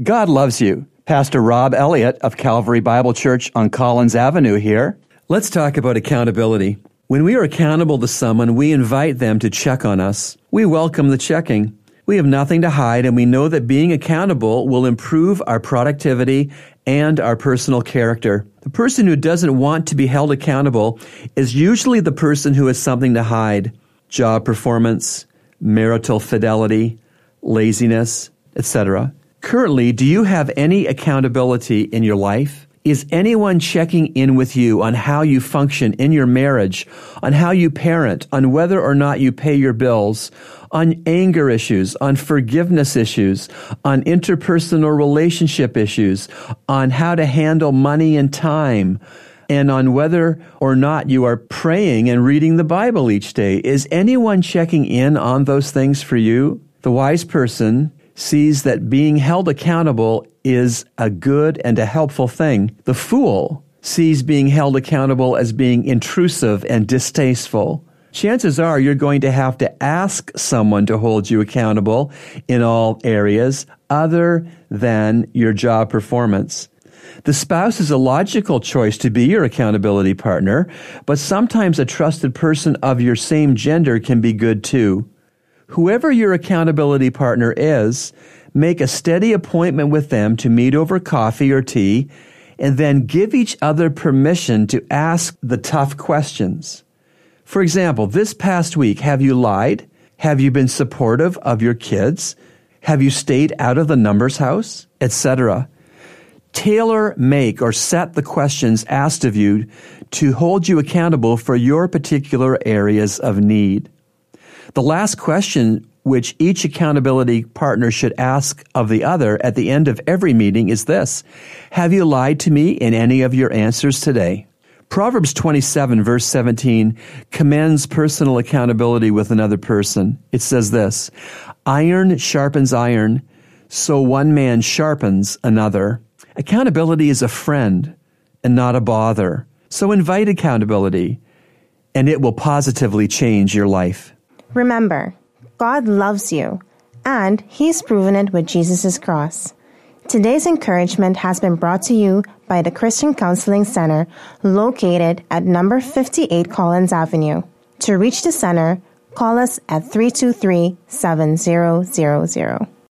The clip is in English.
God loves you. Pastor Rob Elliott of Calvary Bible Church on Collins Avenue here. Let's talk about accountability. When we are accountable to someone, we invite them to check on us. We welcome the checking. We have nothing to hide, and we know that being accountable will improve our productivity and our personal character. The person who doesn't want to be held accountable is usually the person who has something to hide job performance, marital fidelity, laziness, etc. Currently, do you have any accountability in your life? Is anyone checking in with you on how you function in your marriage, on how you parent, on whether or not you pay your bills, on anger issues, on forgiveness issues, on interpersonal relationship issues, on how to handle money and time, and on whether or not you are praying and reading the Bible each day? Is anyone checking in on those things for you? The wise person sees that being held accountable is a good and a helpful thing. The fool sees being held accountable as being intrusive and distasteful. Chances are you're going to have to ask someone to hold you accountable in all areas other than your job performance. The spouse is a logical choice to be your accountability partner, but sometimes a trusted person of your same gender can be good too whoever your accountability partner is, make a steady appointment with them to meet over coffee or tea, and then give each other permission to ask the tough questions. For example, this past week, have you lied? Have you been supportive of your kids? Have you stayed out of the numbers house? Etc. Tailor make or set the questions asked of you to hold you accountable for your particular areas of need. The last question which each accountability partner should ask of the other at the end of every meeting is this Have you lied to me in any of your answers today? Proverbs 27, verse 17, commends personal accountability with another person. It says this Iron sharpens iron, so one man sharpens another. Accountability is a friend and not a bother. So invite accountability, and it will positively change your life. Remember, God loves you, and He's proven it with Jesus' cross. Today's encouragement has been brought to you by the Christian Counseling Center located at number 58 Collins Avenue. To reach the center, call us at 323 7000.